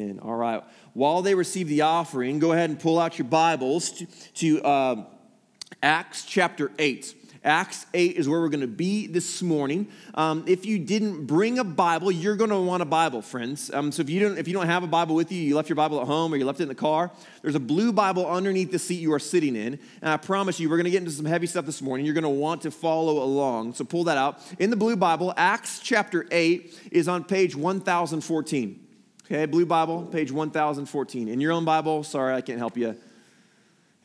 Amen. All right. While they receive the offering, go ahead and pull out your Bibles to, to uh, Acts chapter 8. Acts 8 is where we're going to be this morning. Um, if you didn't bring a Bible, you're going to want a Bible, friends. Um, so if you, don't, if you don't have a Bible with you, you left your Bible at home or you left it in the car, there's a blue Bible underneath the seat you are sitting in. And I promise you, we're going to get into some heavy stuff this morning. You're going to want to follow along. So pull that out. In the blue Bible, Acts chapter 8 is on page 1014. Okay, blue Bible, page 1014. In your own Bible, sorry, I can't help you.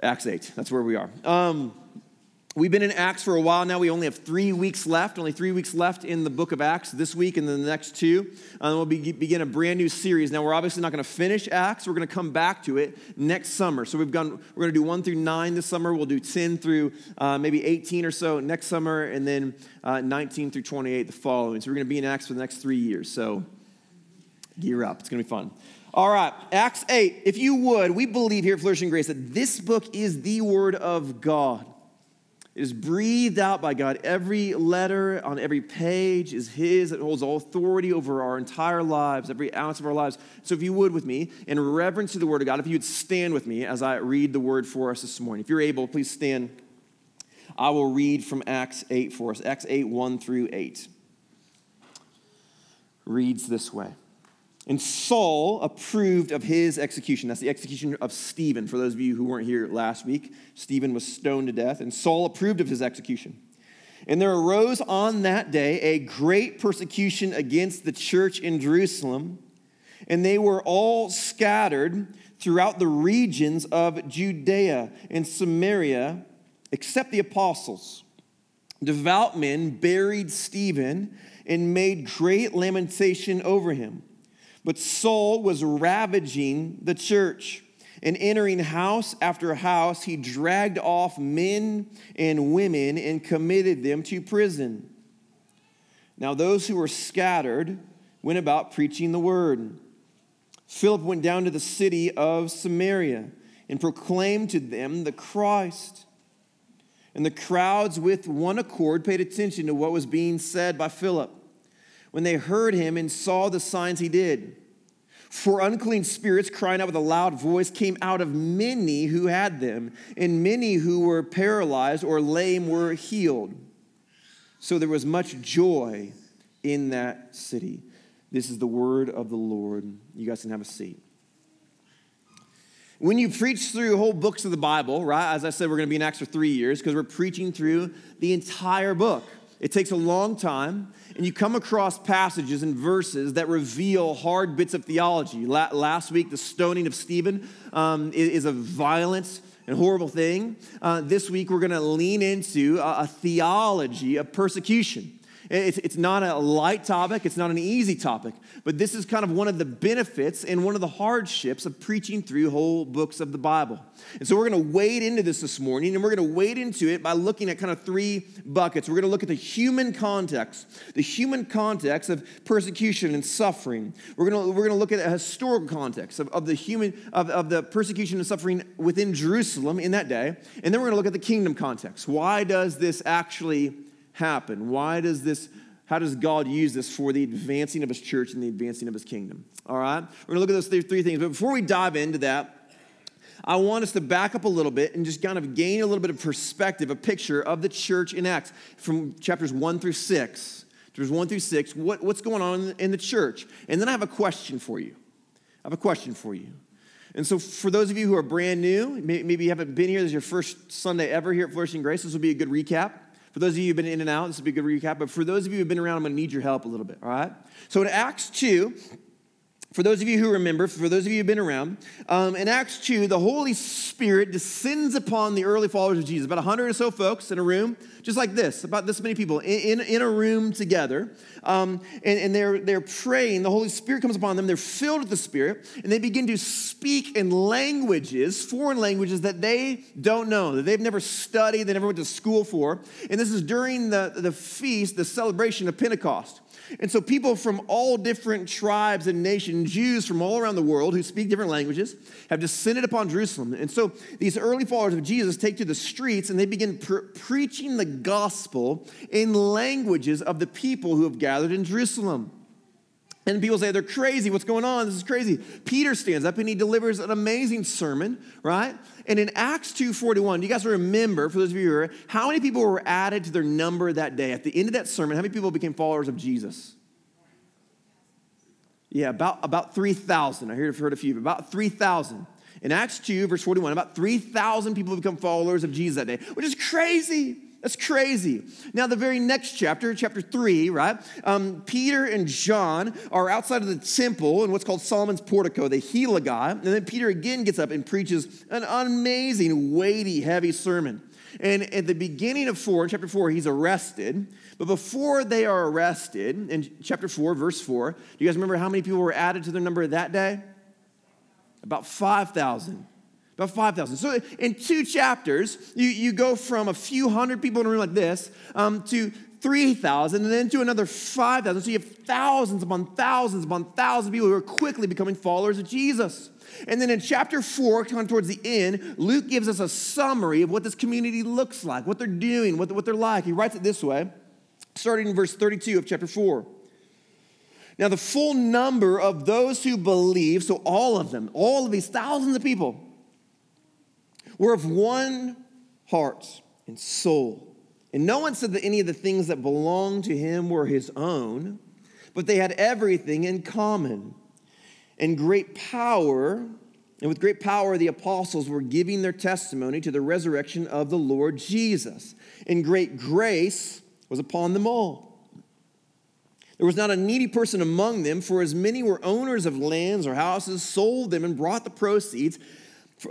Acts 8, that's where we are. Um, We've been in Acts for a while now. We only have three weeks left, only three weeks left in the book of Acts this week and then the next two. And we'll be, begin a brand new series. Now, we're obviously not going to finish Acts. We're going to come back to it next summer. So we've gone, we're going to do one through nine this summer. We'll do 10 through uh, maybe 18 or so next summer, and then uh, 19 through 28 the following. So we're going to be in Acts for the next three years. So gear up. It's going to be fun. All right, Acts 8. If you would, we believe here at Flourishing Grace that this book is the Word of God. It is breathed out by God. Every letter on every page is His. It holds all authority over our entire lives, every ounce of our lives. So, if you would, with me, in reverence to the Word of God, if you would stand with me as I read the Word for us this morning. If you're able, please stand. I will read from Acts 8 for us. Acts 8, 1 through 8. Reads this way. And Saul approved of his execution. That's the execution of Stephen. For those of you who weren't here last week, Stephen was stoned to death, and Saul approved of his execution. And there arose on that day a great persecution against the church in Jerusalem, and they were all scattered throughout the regions of Judea and Samaria, except the apostles. Devout men buried Stephen and made great lamentation over him. But Saul was ravaging the church. And entering house after house, he dragged off men and women and committed them to prison. Now, those who were scattered went about preaching the word. Philip went down to the city of Samaria and proclaimed to them the Christ. And the crowds, with one accord, paid attention to what was being said by Philip when they heard him and saw the signs he did. For unclean spirits, crying out with a loud voice, came out of many who had them, and many who were paralyzed or lame were healed. So there was much joy in that city. This is the word of the Lord. You guys can have a seat. When you preach through whole books of the Bible, right? As I said, we're going to be in Acts for three years because we're preaching through the entire book. It takes a long time, and you come across passages and verses that reveal hard bits of theology. last week, the stoning of Stephen um, is, a violent and horrible thing. Uh, this week, we're going to lean into a, a theology of persecution. It's, it's not a light topic, it's not an easy topic, but this is kind of one of the benefits and one of the hardships of preaching through whole books of the Bible. And so we're going to wade into this this morning, and we're going to wade into it by looking at kind of three buckets. We're going to look at the human context, the human context of persecution and suffering. We're going to, we're going to look at a historical context of, of the human, of, of the persecution and suffering within Jerusalem in that day. And then we're going to look at the kingdom context. Why does this actually happen? Why does this, how does God use this for the advancing of his church and the advancing of his kingdom? All right? We're gonna look at those three things. But before we dive into that, I want us to back up a little bit and just kind of gain a little bit of perspective, a picture of the church in Acts from chapters one through six. Chapters one through six, what, what's going on in the church? And then I have a question for you. I have a question for you. And so, for those of you who are brand new, maybe you haven't been here, this is your first Sunday ever here at Flourishing Grace, this will be a good recap. For those of you who've been in and out, this will be a good recap. But for those of you who've been around, I'm going to need your help a little bit, all right? So in Acts 2, for those of you who remember, for those of you who've been around, um, in Acts 2, the Holy Spirit descends upon the early followers of Jesus, about 100 or so folks in a room, just like this, about this many people in, in, in a room together. Um, and, and they're, they're praying. The Holy Spirit comes upon them. They're filled with the Spirit, and they begin to speak in languages, foreign languages that they don't know, that they've never studied, they never went to school for. And this is during the, the feast, the celebration of Pentecost. And so people from all different tribes and nations, Jews from all around the world who speak different languages, have descended upon Jerusalem. And so these early followers of Jesus take to the streets and they begin pre- preaching the gospel in languages of the people who have gathered in Jerusalem. And people say, they're crazy. What's going on? This is crazy. Peter stands up and he delivers an amazing sermon, right? And in Acts 2.41, do you guys remember, for those of you who are, how many people were added to their number that day? At the end of that sermon, how many people became followers of Jesus? Yeah, about, about 3,000. I heard, I've heard a few, about 3,000. In Acts 2, verse 41, about 3,000 people become followers of Jesus that day, which is crazy. That's crazy. Now, the very next chapter, chapter three, right? Um, Peter and John are outside of the temple in what's called Solomon's portico. the guy, and then Peter again gets up and preaches an amazing, weighty, heavy sermon. And at the beginning of four, chapter four, he's arrested. But before they are arrested, in chapter four, verse four, do you guys remember how many people were added to their number that day? About 5,000. About 5,000. So in two chapters, you, you go from a few hundred people in a room like this um, to 3,000 and then to another 5,000. So you have thousands upon thousands upon thousands of people who are quickly becoming followers of Jesus. And then in chapter four, kind of towards the end, Luke gives us a summary of what this community looks like, what they're doing, what, what they're like. He writes it this way, starting in verse 32 of chapter four. Now, the full number of those who believe, so all of them, all of these thousands of people, were of one heart and soul. And no one said that any of the things that belonged to him were his own, but they had everything in common. And great power, and with great power, the apostles were giving their testimony to the resurrection of the Lord Jesus. And great grace was upon them all. There was not a needy person among them, for as many were owners of lands or houses, sold them and brought the proceeds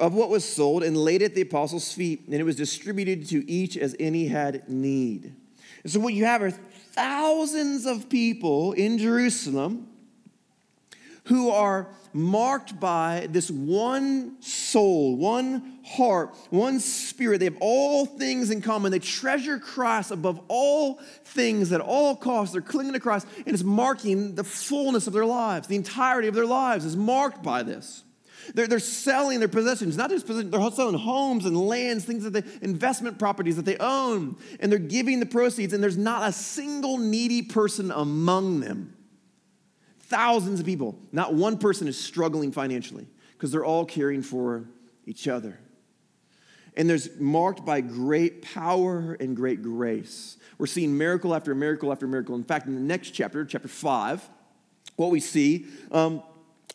of what was sold and laid at the apostles' feet, and it was distributed to each as any had need. And so, what you have are thousands of people in Jerusalem who are marked by this one soul, one heart, one spirit. They have all things in common. They treasure Christ above all things at all costs. They're clinging to Christ, and it's marking the fullness of their lives. The entirety of their lives is marked by this. They're, they're selling their possessions, not just possessions, they're selling homes and lands, things that they, investment properties that they own, and they're giving the proceeds, and there's not a single needy person among them. Thousands of people, not one person is struggling financially because they're all caring for each other. And there's marked by great power and great grace. We're seeing miracle after miracle after miracle. In fact, in the next chapter, chapter five, what we see um,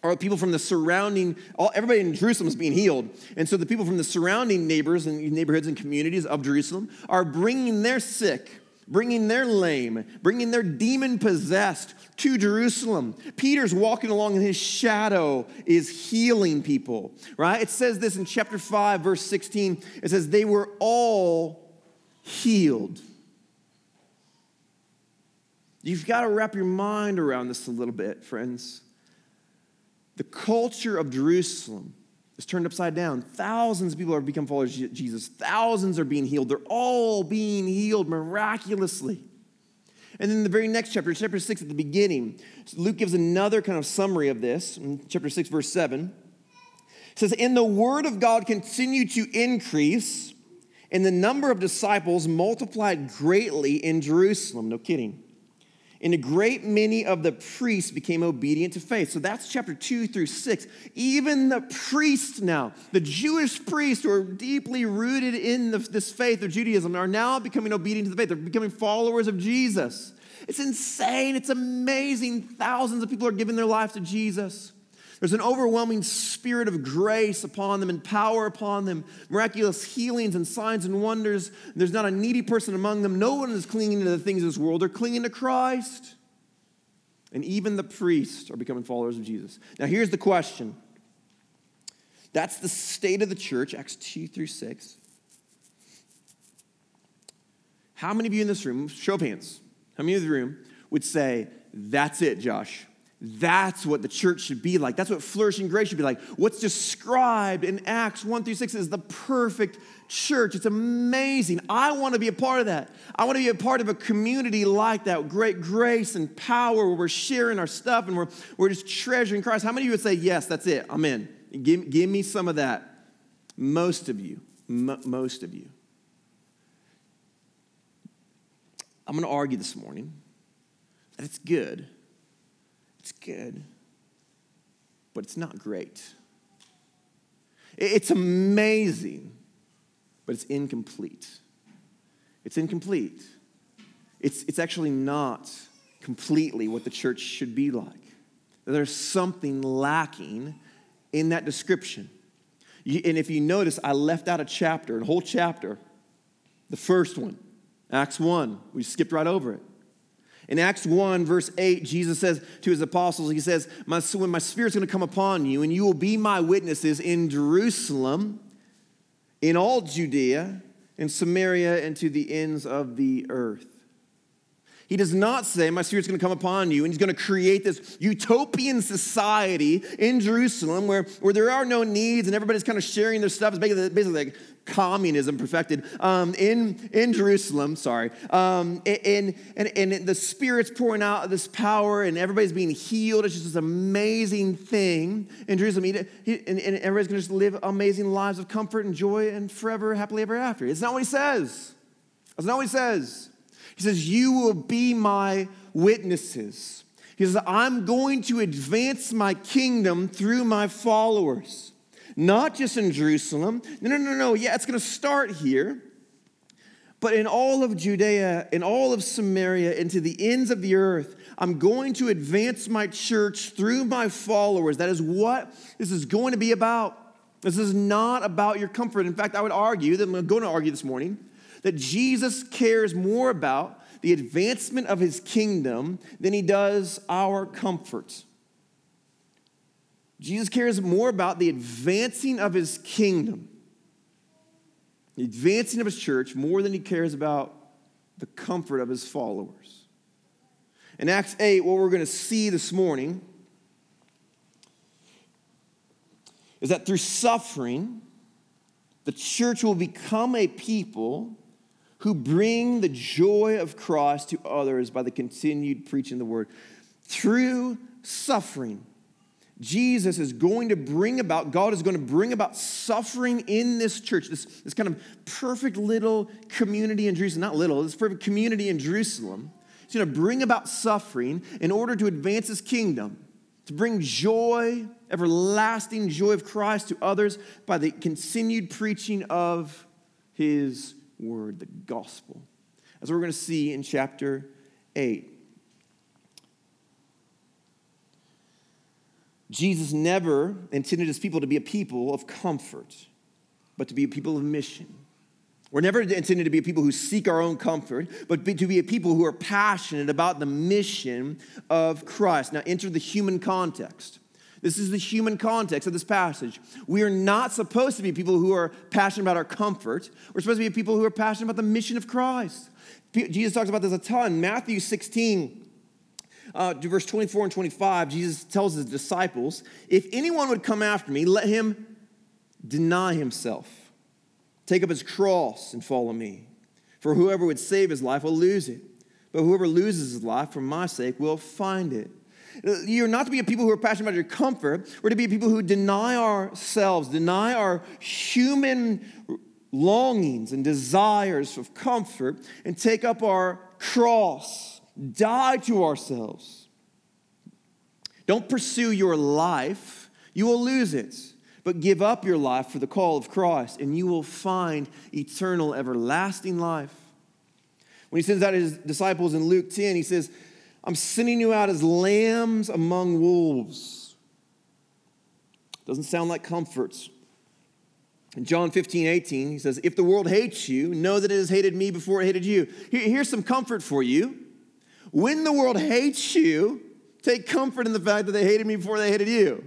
are people from the surrounding, all, everybody in Jerusalem is being healed. And so the people from the surrounding neighbors and neighborhoods and communities of Jerusalem are bringing their sick, bringing their lame, bringing their demon possessed to Jerusalem. Peter's walking along and his shadow is healing people, right? It says this in chapter 5, verse 16. It says, They were all healed. You've got to wrap your mind around this a little bit, friends. The culture of Jerusalem is turned upside down. Thousands of people are become followers of Jesus. Thousands are being healed. They're all being healed miraculously. And then the very next chapter, chapter 6 at the beginning, Luke gives another kind of summary of this in chapter 6, verse 7. It says, And the word of God continued to increase, and the number of disciples multiplied greatly in Jerusalem. No kidding and a great many of the priests became obedient to faith. So that's chapter two through six. Even the priests now, the Jewish priests who are deeply rooted in the, this faith of Judaism, are now becoming obedient to the faith. They're becoming followers of Jesus. It's insane. It's amazing. Thousands of people are giving their lives to Jesus. There's an overwhelming spirit of grace upon them and power upon them, miraculous healings and signs and wonders. There's not a needy person among them. No one is clinging to the things of this world, they're clinging to Christ. And even the priests are becoming followers of Jesus. Now, here's the question that's the state of the church, Acts 2 through 6. How many of you in this room, show of hands, how many of the room would say, That's it, Josh? That's what the church should be like. That's what flourishing grace should be like. What's described in Acts 1 through 6 is the perfect church. It's amazing. I want to be a part of that. I want to be a part of a community like that, great grace and power where we're sharing our stuff and we're, we're just treasuring Christ. How many of you would say, Yes, that's it, I'm in? Give, give me some of that. Most of you. M- most of you. I'm going to argue this morning that it's good It's good, but it's not great. It's amazing, but it's incomplete. It's incomplete. It's, it's actually not completely what the church should be like. There's something lacking in that description. And if you notice, I left out a chapter, a whole chapter, the first one, Acts 1. We skipped right over it. In Acts 1, verse 8, Jesus says to his apostles, He says, my, When my spirit's going to come upon you, and you will be my witnesses in Jerusalem, in all Judea, in Samaria, and to the ends of the earth. He does not say, My spirit's going to come upon you, and he's going to create this utopian society in Jerusalem where, where there are no needs and everybody's kind of sharing their stuff. It's basically, basically like communism perfected um, in, in Jerusalem, sorry. Um, and, and, and the Spirit's pouring out this power, and everybody's being healed. It's just this amazing thing in Jerusalem. He, he, and, and everybody's going to just live amazing lives of comfort and joy and forever, happily ever after. It's not what he says. That's not what he says. He says, You will be my witnesses. He says, I'm going to advance my kingdom through my followers, not just in Jerusalem. No, no, no, no. Yeah, it's going to start here. But in all of Judea, in all of Samaria, and to the ends of the earth, I'm going to advance my church through my followers. That is what this is going to be about. This is not about your comfort. In fact, I would argue that I'm going to argue this morning that Jesus cares more about the advancement of his kingdom than he does our comfort. Jesus cares more about the advancing of his kingdom, the advancing of his church, more than he cares about the comfort of his followers. In Acts 8, what we're going to see this morning is that through suffering, the church will become a people who bring the joy of Christ to others by the continued preaching of the word. Through suffering, Jesus is going to bring about, God is going to bring about suffering in this church, this, this kind of perfect little community in Jerusalem, not little, this perfect community in Jerusalem. He's going to bring about suffering in order to advance his kingdom, to bring joy, everlasting joy of Christ to others by the continued preaching of his word, the gospel. As we're going to see in chapter 8. Jesus never intended his people to be a people of comfort, but to be a people of mission. We're never intended to be a people who seek our own comfort, but to be a people who are passionate about the mission of Christ. Now, enter the human context. This is the human context of this passage. We are not supposed to be people who are passionate about our comfort. We're supposed to be people who are passionate about the mission of Christ. Jesus talks about this a ton. Matthew 16, uh, verse 24 and 25, Jesus tells his disciples, If anyone would come after me, let him deny himself, take up his cross, and follow me. For whoever would save his life will lose it, but whoever loses his life for my sake will find it. You're not to be a people who are passionate about your comfort. We're to be people who deny ourselves, deny our human longings and desires of comfort, and take up our cross, die to ourselves. Don't pursue your life, you will lose it. But give up your life for the call of Christ, and you will find eternal, everlasting life. When he sends out his disciples in Luke 10, he says, I'm sending you out as lambs among wolves. Doesn't sound like comforts. In John 15, 18, he says, If the world hates you, know that it has hated me before it hated you. Here's some comfort for you. When the world hates you, take comfort in the fact that they hated me before they hated you.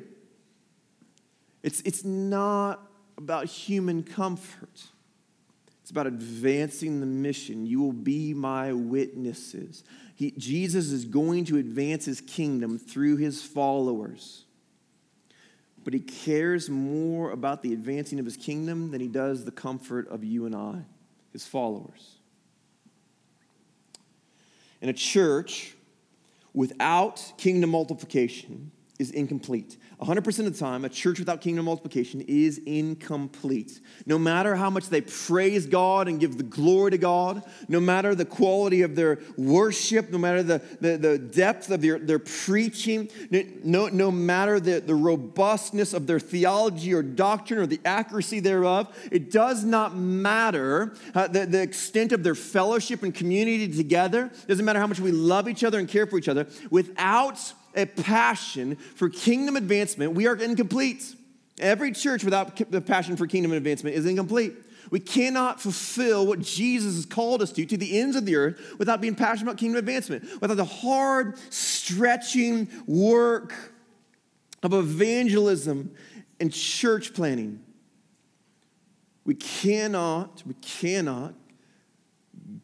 It's, it's not about human comfort. It's about advancing the mission. You will be my witnesses. He, Jesus is going to advance his kingdom through his followers. But he cares more about the advancing of his kingdom than he does the comfort of you and I, his followers. In a church without kingdom multiplication is incomplete. 100% of the time, a church without kingdom multiplication is incomplete. No matter how much they praise God and give the glory to God, no matter the quality of their worship, no matter the, the, the depth of their, their preaching, no, no matter the, the robustness of their theology or doctrine or the accuracy thereof, it does not matter the, the extent of their fellowship and community together. It doesn't matter how much we love each other and care for each other. Without a passion for kingdom advancement, we are incomplete. Every church without the passion for kingdom advancement is incomplete. We cannot fulfill what Jesus has called us to, to the ends of the earth, without being passionate about kingdom advancement, without the hard, stretching work of evangelism and church planning. We cannot, we cannot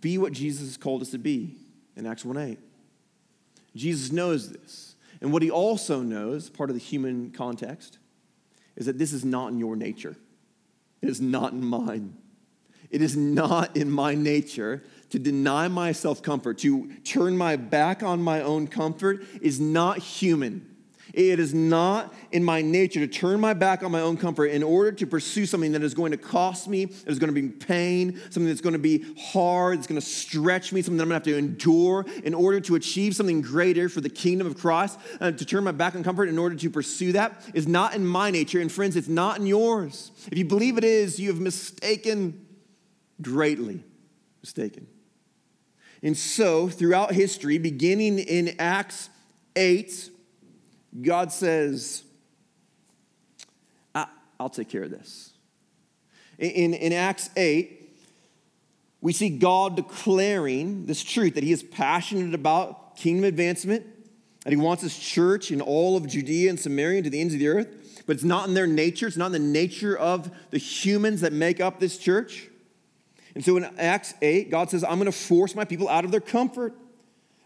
be what Jesus has called us to be in Acts 1 8. Jesus knows this. And what he also knows, part of the human context, is that this is not in your nature. It is not in mine. It is not in my nature to deny myself comfort, to turn my back on my own comfort is not human. It is not in my nature to turn my back on my own comfort in order to pursue something that is going to cost me, that is going to be pain, something that's going to be hard, that's going to stretch me, something that I'm going to have to endure in order to achieve something greater for the kingdom of Christ. And to turn my back on comfort in order to pursue that is not in my nature. And friends, it's not in yours. If you believe it is, you have mistaken greatly. Mistaken. And so, throughout history, beginning in Acts 8, God says, ah, I'll take care of this. In, in Acts 8, we see God declaring this truth that He is passionate about kingdom advancement, that He wants His church in all of Judea and Samaria and to the ends of the earth, but it's not in their nature, it's not in the nature of the humans that make up this church. And so in Acts 8, God says, I'm going to force my people out of their comfort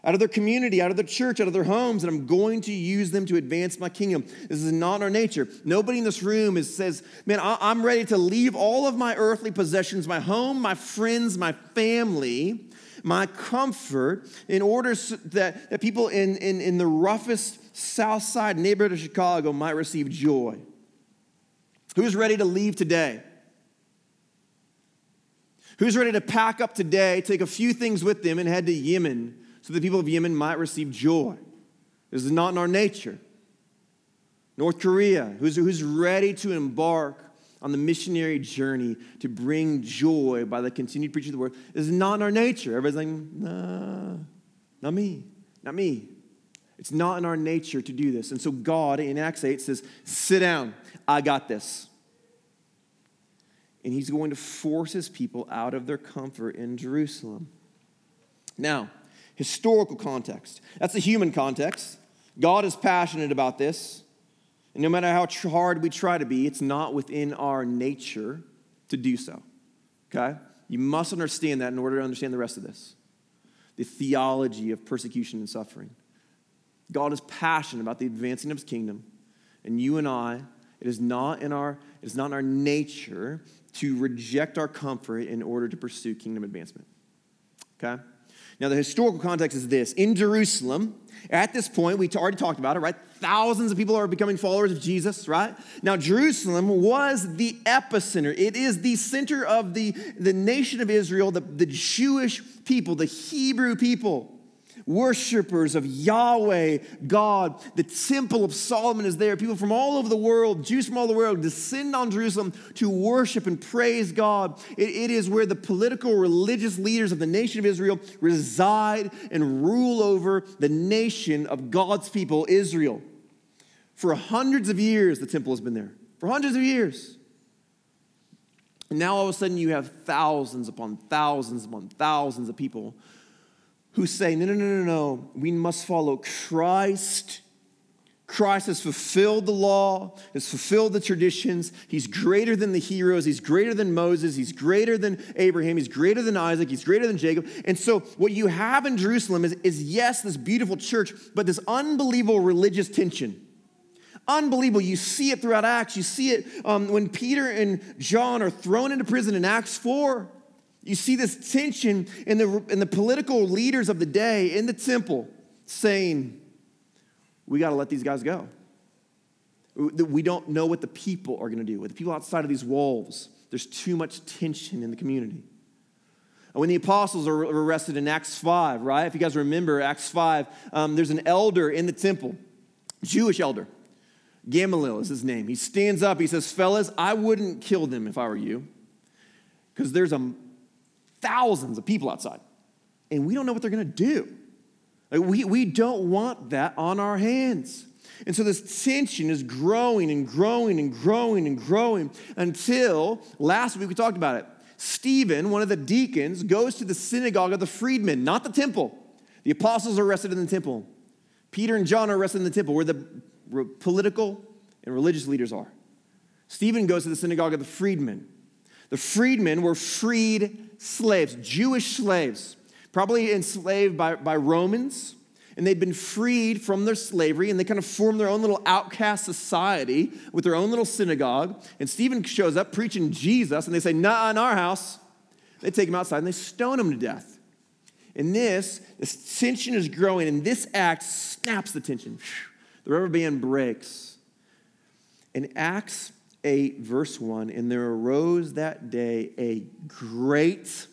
out of their community, out of their church, out of their homes, and I'm going to use them to advance my kingdom. This is not our nature. Nobody in this room is, says, Man, I'm ready to leave all of my earthly possessions, my home, my friends, my family, my comfort, in order so that, that people in, in, in the roughest south side neighborhood of Chicago might receive joy. Who's ready to leave today? Who's ready to pack up today, take a few things with them, and head to Yemen? So the people of Yemen might receive joy. This is not in our nature. North Korea, who's, who's ready to embark on the missionary journey to bring joy by the continued preaching of the word, is not in our nature. Everybody's like, nah, not me, not me. It's not in our nature to do this. And so God in Acts 8 says, sit down, I got this. And he's going to force his people out of their comfort in Jerusalem. Now, historical context. That's the human context. God is passionate about this. And no matter how hard we try to be, it's not within our nature to do so. Okay? You must understand that in order to understand the rest of this the theology of persecution and suffering. God is passionate about the advancing of his kingdom. And you and I, it is not in our, it is not in our nature to reject our comfort in order to pursue kingdom advancement. Okay? Now, the historical context is this in Jerusalem, at this point, we already talked about it, right? Thousands of people are becoming followers of Jesus, right? Now, Jerusalem was the epicenter. It is the center of the, the nation of Israel, the, the Jewish people, the Hebrew people worshipers of Yahweh, God. The temple of Solomon is there. People from all over the world, Jews from all the world, descend on Jerusalem to worship and praise God. it, it is where the political, religious leaders of the nation of Israel reside and rule over the nation of God's people, Israel. For hundreds of years, the temple has been there. For hundreds of years. And now all of a sudden, you have thousands upon thousands upon thousands of people who say, no, no, no, no, no, we must follow Christ. Christ has fulfilled the law, has fulfilled the traditions. He's greater than the heroes. He's greater than Moses. He's greater than Abraham. He's greater than Isaac. He's greater than Jacob. And so, what you have in Jerusalem is, is yes, this beautiful church, but this unbelievable religious tension. Unbelievable. You see it throughout Acts. You see it um, when Peter and John are thrown into prison in Acts 4. You see this tension in the, in the political leaders of the day in the temple saying, we got to let these guys go. We don't know what the people are going to do. With the people outside of these walls, there's too much tension in the community. When the apostles are arrested in Acts 5, right? If you guys remember Acts 5, um, there's an elder in the temple, Jewish elder. Gamaliel is his name. He stands up, he says, Fellas, I wouldn't kill them if I were you, because there's a, thousands of people outside, and we don't know what they're to do. Like, we, we don't want that on our hands. And so this tension is growing and growing and growing and growing until last week we talked about it. Stephen, one of the deacons, goes to the synagogue of the freedmen, not the temple. The apostles are arrested in the temple. Peter and John are arrested in the temple where the political and religious leaders are. Stephen goes to the synagogue of the freedmen. The freedmen were freed slaves, Jewish slaves, probably enslaved by, by Romans and they'd been freed from their slavery and they kind of formed their own little outcast society with their own little synagogue. And Stephen shows up preaching Jesus and they say, Nah, in our house. They take him outside and they stone him to death. And this, this tension is growing, and this act snaps the tension. The rubber band breaks. In Acts 8, verse 1, and there arose that day a great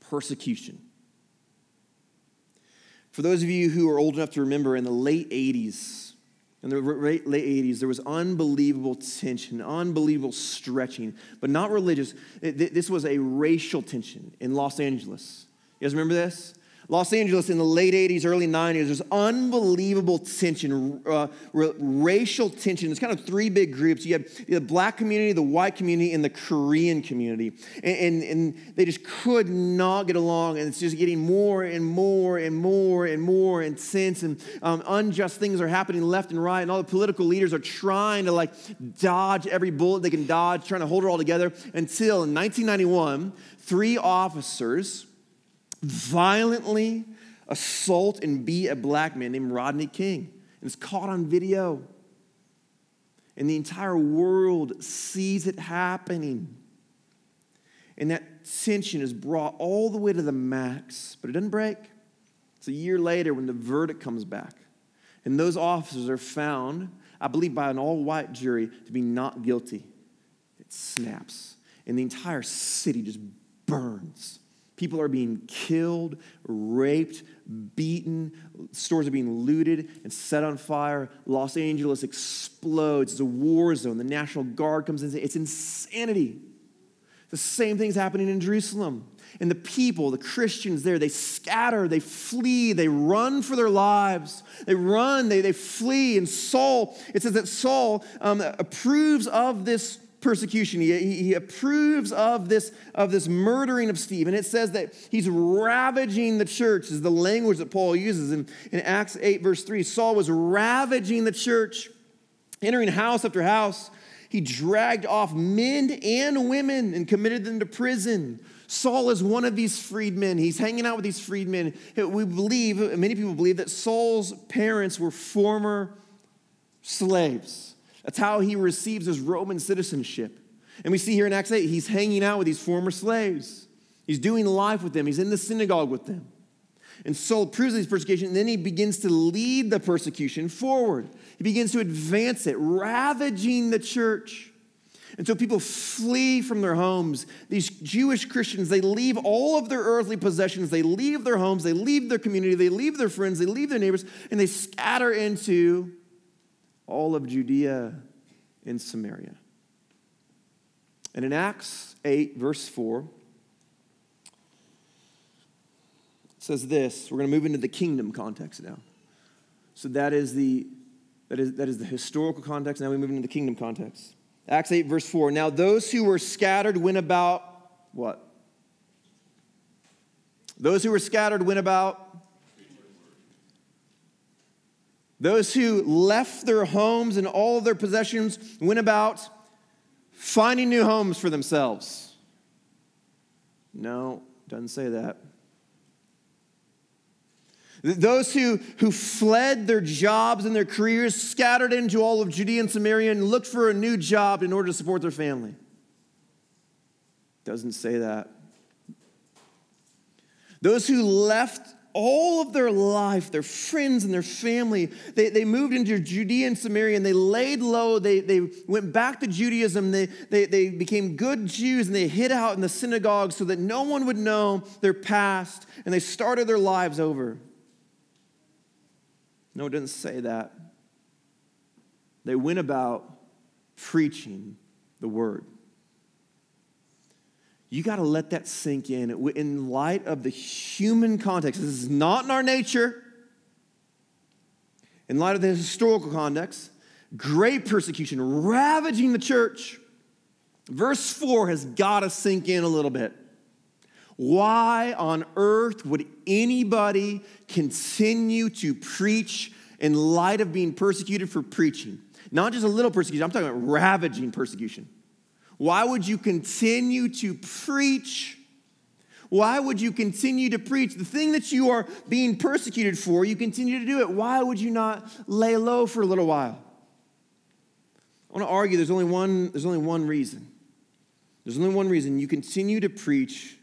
persecution for those of you who are old enough to remember, in the late 80s, in the late 80s, there was unbelievable tension, unbelievable stretching, but not religious. This was a racial tension in Los Angeles. You guys remember this? Los Angeles in the late 80s, early 90s, there's unbelievable tension, uh, racial tension. There's kind of three big groups. You have the black community, the white community, and the Korean community. And, and, and they just could not get along, and it's just getting more and more and more and more intense, and um, unjust things are happening left and right, and all the political leaders are trying to like dodge every bullet they can dodge, trying to hold it all together until in 1991, three officers violently assault and beat a black man named Rodney King. And it's caught on video. And the entire world sees it happening. And that tension is brought all the way to the max, but it doesn't break. It's a year later when the verdict comes back. And those officers are found, I believe, by an all white jury to be not guilty. It snaps. And the entire city just burns. People are being killed, raped, beaten. Stores are being looted and set on fire. Los Angeles explodes. It's a war zone. The National Guard comes in. It's insanity. The same thing's happening in Jerusalem. And the people, the Christians there, they scatter, they flee, they run for their lives. They run, they, they flee. And Saul, it says that Saul um, approves of this persecution. He, he approves of this, of this murdering of Stephen. It says that he's ravaging the church, is the language that Paul uses in, in Acts 8, verse 3. Saul was ravaging the church, entering house after house. He dragged off men and women and committed them to prison. Saul is one of these freedmen. He's hanging out with these freedmen. We believe, many people believe, that Saul's parents were former slaves. That's how he receives his Roman citizenship. And we see here in Acts 8, he's hanging out with these former slaves. He's doing life with them, he's in the synagogue with them. And Saul proves these persecution, and then he begins to lead the persecution forward. He begins to advance it, ravaging the church. And so people flee from their homes. These Jewish Christians, they leave all of their earthly possessions, they leave their homes, they leave their community, they leave their friends, they leave their neighbors, and they scatter into all of Judea and Samaria. And in Acts 8, verse 4, it says this. We're going to move into the kingdom context now. So that is the that is, that is the historical context. Now we move into the kingdom context. Acts 8, verse 4. Now those who were scattered went about what? Those who were scattered went about Those who left their homes and all of their possessions went about finding new homes for themselves. No, doesn't say that. Those who, who fled their jobs and their careers, scattered into all of Judea and Samaria, and looked for a new job in order to support their family. Doesn't say that. Those who left all of their life, their friends and their family, they, they moved into Judea and Samaria and they laid low. They, they went back to Judaism. They, they, they became good Jews and they hid out in the synagogue so that no one would know their past and they started their lives over. No, it doesn't say that. They went about preaching the word. You got to let that sink in. In light of the human context, this is not in our nature. In light of the historical context, great persecution ravaging the church. Verse 4 has got to sink in a little bit. Why on earth would anybody continue to preach in light of being persecuted for preaching? Not just a little persecution, I'm talking about ravaging persecution. Why would you continue to preach? Why would you continue to preach? The thing that you are being persecuted for, you continue to do it. Why would you not lay low for a little while? I want to argue there's only one, there's only one reason. There's only one reason you continue to preach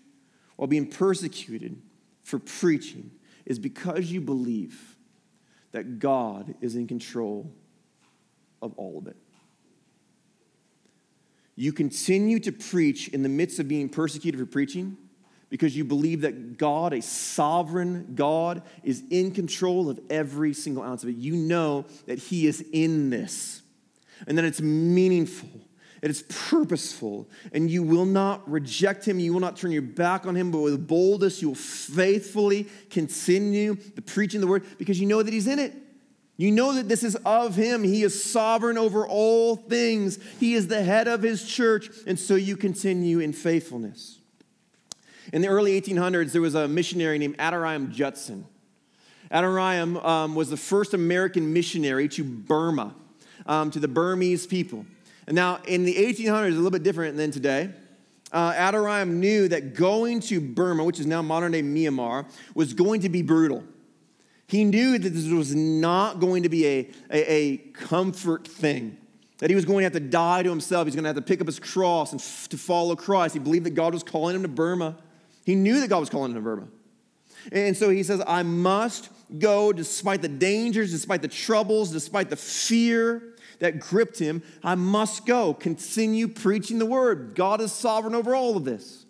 while being persecuted for preaching is because you believe that God is in control of all of it. You continue to preach in the midst of being persecuted for preaching because you believe that God, a sovereign God, is in control of every single ounce of it. You know that He is in this and that it's meaningful it is purposeful, and you will not reject him. You will not turn your back on him, but with boldness, you will faithfully continue the preaching of the word because you know that he's in it. You know that this is of him. He is sovereign over all things, he is the head of his church, and so you continue in faithfulness. In the early 1800s, there was a missionary named Adoniram Judson. Adoniram um, was the first American missionary to Burma, um, to the Burmese people. And now, in the 1800s, a little bit different than today. Uh, Adoniram knew that going to Burma, which is now modern day Myanmar, was going to be brutal. He knew that this was not going to be a, a, a comfort thing, that he was going to have to die to himself. He's going to have to pick up his cross and f- to follow Christ. He believed that God was calling him to Burma. He knew that God was calling him to Burma. And so he says, I must go despite the dangers, despite the troubles, despite the fear that gripped him. I must go, continue preaching the word. God is sovereign over all of this.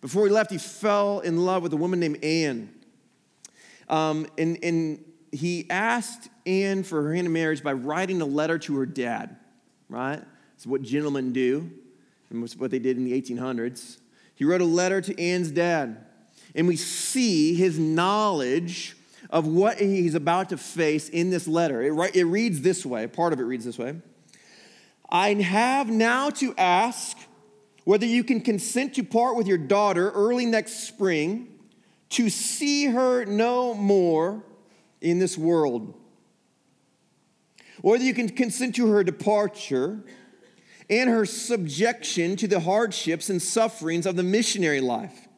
Before he left, he fell in love with a woman named Anne. Um, and, and he asked Anne for her hand in marriage by writing a letter to her dad, right? It's what gentlemen do, and it's what they did in the 1800s. He wrote a letter to Anne's dad, and we see his knowledge of what he's about to face in this letter. It, it reads this way, part of it reads this way I have now to ask whether you can consent to part with your daughter early next spring to see her no more in this world. Whether you can consent to her departure and her subjection to the hardships and sufferings of the missionary life.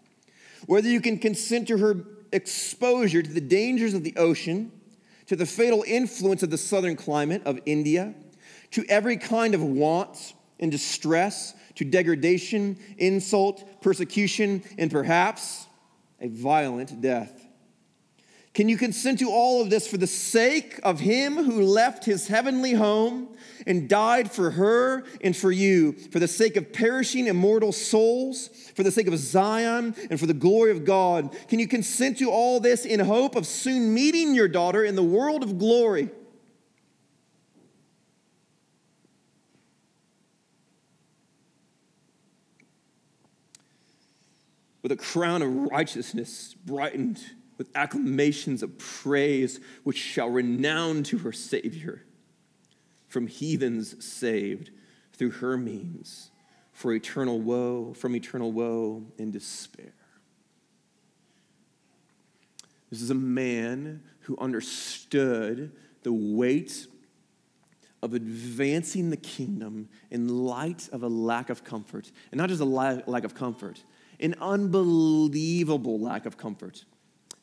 Whether you can consent to her exposure to the dangers of the ocean, to the fatal influence of the southern climate of India, to every kind of want and distress, to degradation, insult, persecution, and perhaps a violent death. Can you consent to all of this for the sake of him who left his heavenly home and died for her and for you, for the sake of perishing immortal souls, for the sake of Zion and for the glory of God? Can you consent to all this in hope of soon meeting your daughter in the world of glory? With a crown of righteousness brightened with acclamations of praise, which shall renown to her Savior, from heathens saved through her means, for eternal woe, from eternal woe and despair. This is a man who understood the weight of advancing the kingdom in light of a lack of comfort. And not just a lack of comfort, an unbelievable lack of comfort.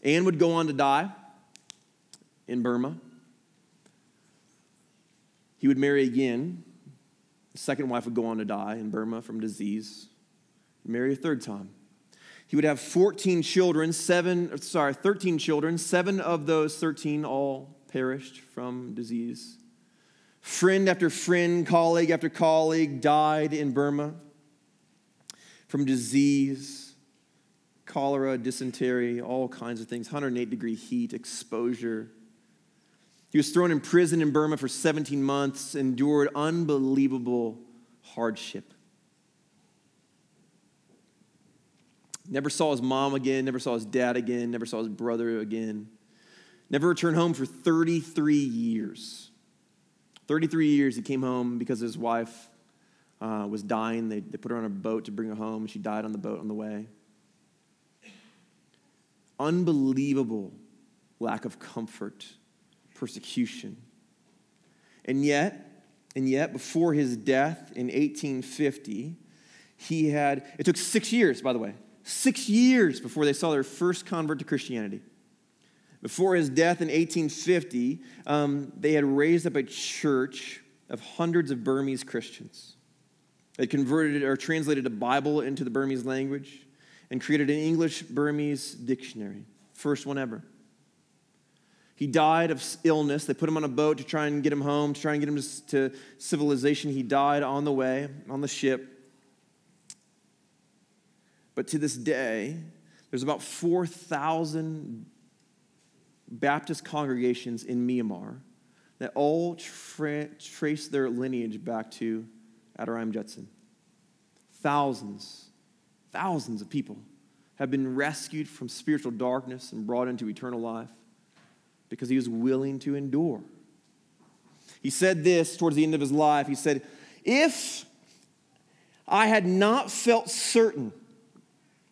Anne would go on to die in Burma. He would marry again. The second wife would go on to die in Burma from disease. Marry a third time. He would have 14 children, seven, sorry, 13 children. Seven of those 13 all perished from disease. Friend after friend, colleague after colleague died in Burma from disease, cholera, dysentery, all kinds of things, 108 degree heat, exposure. He was thrown in prison in Burma for 17 months, endured unbelievable hardship. Never saw his mom again, never saw his dad again, never saw his brother again. Never returned home for 33 years. 33 years he came home because his wife uh, was dying. They, they put her on a boat to bring her home, and she died on the boat on the way. Unbelievable lack of comfort, persecution. And yet, and yet, before his death in 1850, he had, it took six years, by the way, six years before they saw their first convert to Christianity. Before his death in 1850, um, they had raised up a church of hundreds of Burmese Christians. They converted or translated a Bible into the Burmese language and created an English Burmese dictionary, first one ever. He died of illness. They put him on a boat to try and get him home, to try and get him to, civilization. He died on the way, on the ship. But to this day, there's about 4,000 Baptist congregations in Myanmar that all tra- trace their lineage back to Adoniram Judson. Thousands, thousands of people have been rescued from spiritual darkness and brought into eternal life because he was willing to endure. He said this towards the end of his life. He said, If I had not felt certain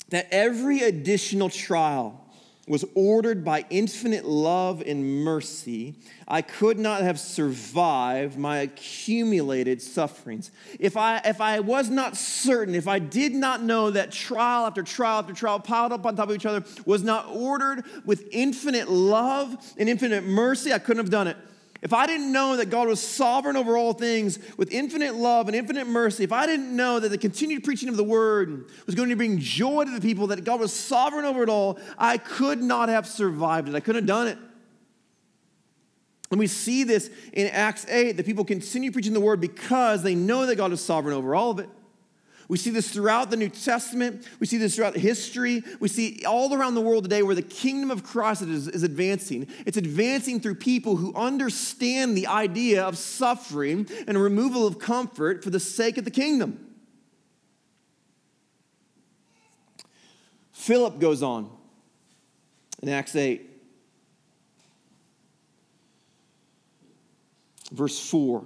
that every additional trial was ordered by infinite love and mercy, I could not have survived my accumulated sufferings. If I, if I was not certain, if I did not know that trial after trial after trial piled up on top of each other was not ordered with infinite love and infinite mercy, I couldn't have done it. If I didn't know that God was sovereign over all things with infinite love and infinite mercy, if I didn't know that the continued preaching of the word was going to bring joy to the people, that God was sovereign over it all, I could not have survived it. I couldn't have done it. And we see this in Acts 8 that people continue preaching the word because they know that God is sovereign over all of it. We see this throughout the New Testament. We see this throughout history. We see all around the world today where the kingdom of Christ is, is, advancing. It's advancing through people who understand the idea of suffering and removal of comfort for the sake of the kingdom. Philip goes on in Acts 8, verse 4.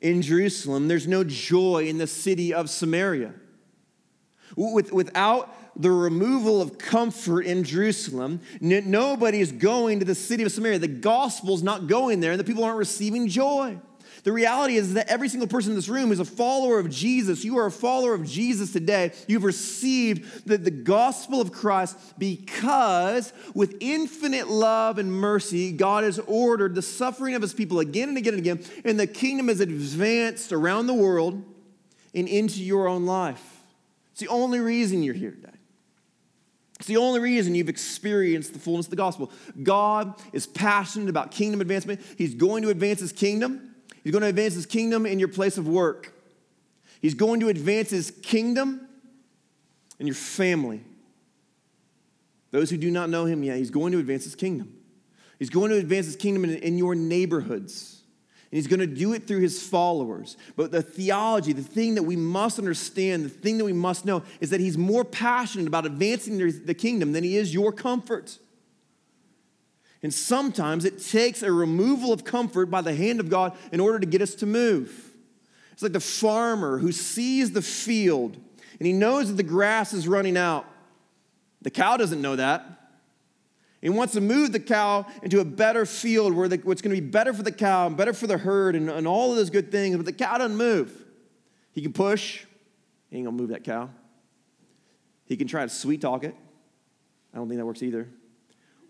in Jerusalem, there's no joy in the city of Samaria. With, without the removal of comfort in Jerusalem, nobody is going to the city of Samaria. The gospel's not going there, and the people aren't receiving joy. The reality is that every single person in this room is a follower of Jesus. You are a follower of Jesus today. You've received the, the gospel of Christ because, with infinite love and mercy, God has ordered the suffering of his people again and again and again, and the kingdom has advanced around the world and into your own life. It's the only reason you're here today. It's the only reason you've experienced the fullness of the gospel. God is passionate about kingdom advancement. He's going to advance his kingdom. He's going to advance his kingdom in your place of work. He's going to advance his kingdom in your family. Those who do not know him yet, he's going to advance his kingdom. He's going to advance his kingdom in, in your neighborhoods. And he's going to do it through his followers. But the theology, the thing that we must understand, the thing that we must know is that he's more passionate about advancing the kingdom than he is your comfort. And sometimes it takes a removal of comfort by the hand of God in order to get us to move. It's like the farmer who sees the field and he knows that the grass is running out. The cow doesn't know that. He wants to move the cow into a better field where the, what's going to be better for the cow and better for the herd and, and all of those good things, but the cow doesn't move. He can push, he ain't gonna move that cow. He can try to sweet talk it. I don't think that works either.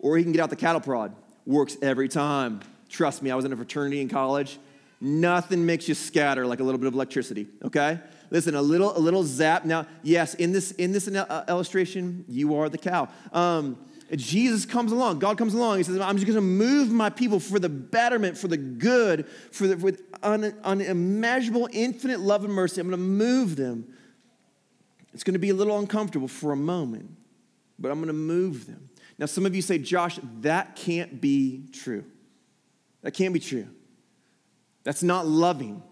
Or he can get out the cattle prod. Works every time. Trust me, I was in a fraternity in college. Nothing makes you scatter like a little bit of electricity, okay? Listen, a little, a little zap. Now, yes, in this, in this uh, illustration, you are the cow. Um, Jesus comes along, God comes along. He says, I'm just going to move my people for the betterment, for the good, for the, with un, unimaginable, infinite love and mercy. I'm going to move them. It's going to be a little uncomfortable for a moment, but I'm going to move them. Now, some of you say, Josh, that can't be true. That can't be true. That's not loving,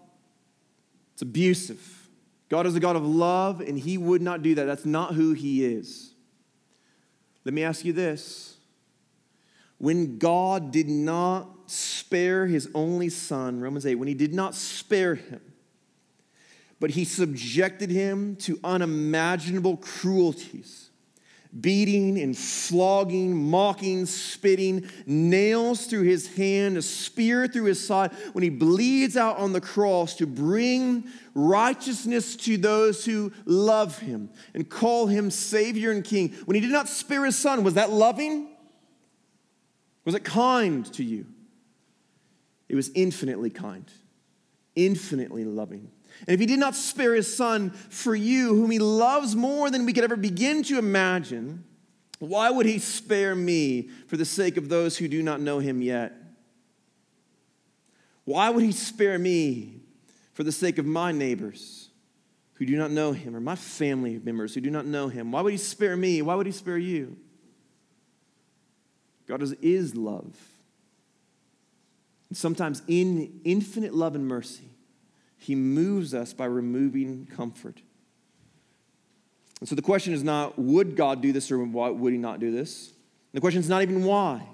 it's abusive. God is a God of love, and He would not do that. That's not who He is. Let me ask you this. When God did not spare His only Son, Romans 8, when He did not spare Him, but He subjected Him to unimaginable cruelties beating and flogging, mocking, spitting, nails through his hand, a spear through his side, when he bleeds out on the cross to bring righteousness to those who love him and call him Savior and King. When he did not spare his son, was that loving? Was it kind to you? It was infinitely kind, infinitely loving. And if he did not spare his son for you, whom he loves more than we could ever begin to imagine, why would he spare me for the sake of those who do not know him yet? Why would he spare me for the sake of my neighbors who do not know him or my family members who do not know him? Why would he spare me? Why would he spare you? God is, is love. And sometimes in infinite love and mercy, he moves us by removing comfort. And so the question is not, would God do this or why would he not do this? The question is not even why.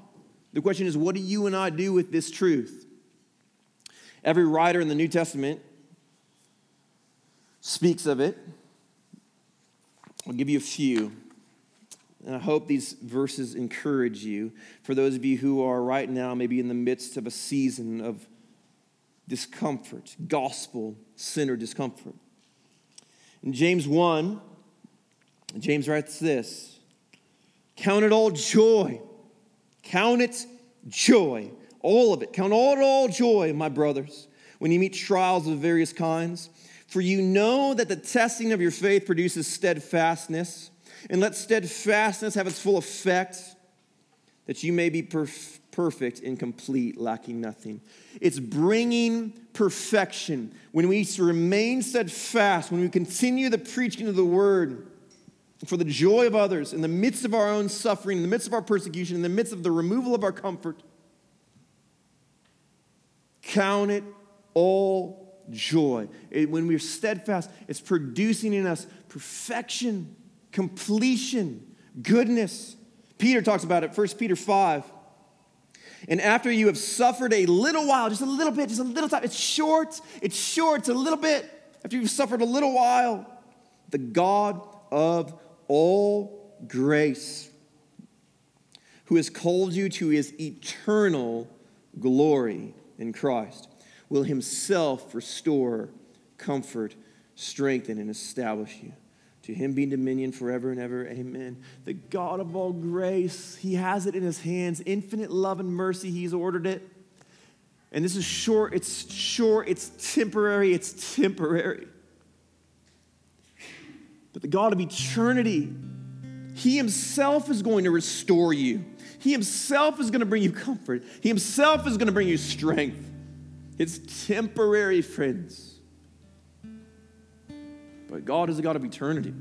The question is, what do you and I do with this truth? Every writer in the New Testament speaks of it. I'll give you a few. And I hope these verses encourage you. For those of you who are right now maybe in the midst of a season of discomfort, gospel centered discomfort. In James 1, James writes this Count it all joy. Count it joy. All of it. Count all it all joy, my brothers, when you meet trials of various kinds. For you know that the testing of your faith produces steadfastness. And let steadfastness have its full effect, that you may be perfect perfect and complete, lacking nothing. It's bringing perfection. When we remain steadfast, when we continue the preaching of the word for the joy of others, in the midst of our own suffering, in the midst of our persecution, in the midst of the removal of our comfort, count it all joy. It, when we're steadfast, it's producing in us perfection, completion, goodness. Peter talks about it, 1 Peter 5. And after you have suffered a little while, just a little bit, just a little time, it's short, it's short, it's a little bit. After you've suffered a little while, the God of all grace, who has called you to his eternal glory in Christ, will himself restore, comfort, strengthen, and establish you. To him be dominion forever and ever. Amen. The God of all grace, he has it in his hands. Infinite love and mercy, he's ordered it. And this is short, it's short, it's temporary, it's temporary. But the God of eternity, he himself is going to restore you. He himself is going to bring you comfort. He himself is going to bring you strength. It's temporary, friends. But God is a God of eternity.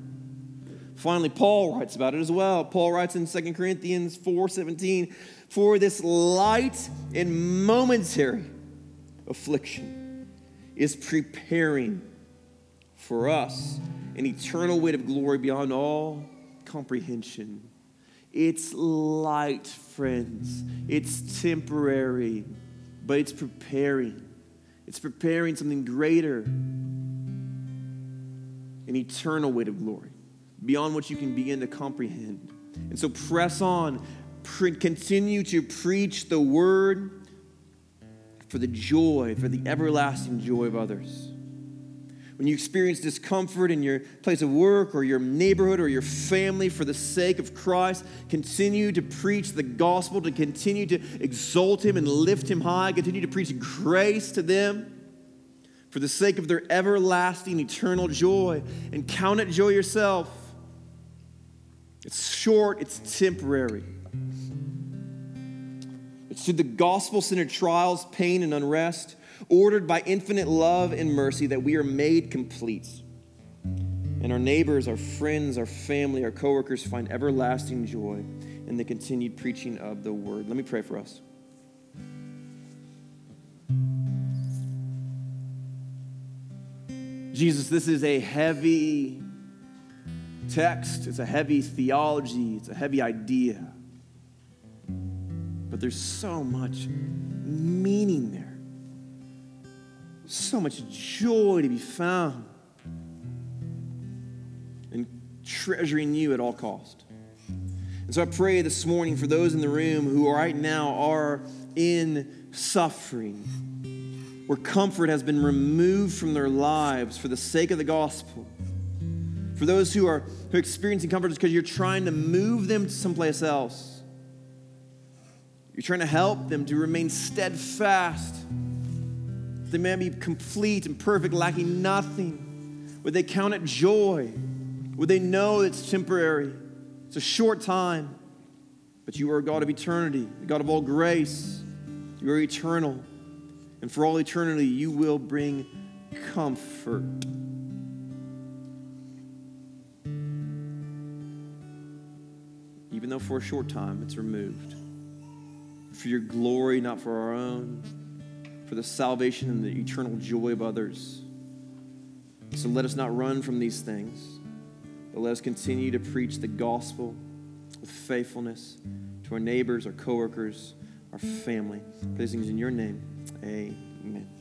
Finally, Paul writes about it as well. Paul writes in 2 Corinthians 4:17, "For this light and momentary affliction is preparing for us an eternal weight of glory beyond all comprehension." It's light, friends. It's temporary, but it's preparing. It's preparing something greater an eternal weight of glory beyond what you can begin to comprehend. And so press on, pre- continue to preach the word for the joy, for the everlasting joy of others. When you experience discomfort in your place of work or your neighborhood or your family for the sake of Christ, continue to preach the gospel, to continue to exalt Him and lift Him high, continue to preach grace to them for the sake of their everlasting, eternal joy. And count it joy yourself. It's short, it's temporary. It's through the gospel centered trials, pain, and unrest, ordered by infinite love and mercy, that we are made complete. And our neighbors, our friends, our family, our coworkers find everlasting joy in the continued preaching of the word. Let me pray for us. Jesus, this is a heavy text, it's a heavy theology, it's a heavy idea. But there's so much meaning there, so much joy to be found in treasuring you at all cost. And so I pray this morning for those in the room who right now are in suffering where comfort has been removed from their lives for the sake of the gospel. For those who are, who are experiencing comfort is because you're trying to move them to someplace else. You're trying to help them to remain steadfast. They may be complete and perfect, lacking nothing. Would they count it joy? Would they know it's temporary? It's a short time. But you are a God of eternity, a God of all grace. You are eternal. And for all eternity, you will bring comfort. Even though for a short time it's removed. For your glory, not for our own, for the salvation and the eternal joy of others. So let us not run from these things, but let us continue to preach the gospel with faithfulness to our neighbors, our coworkers, our family. Praise things in your name. Amen.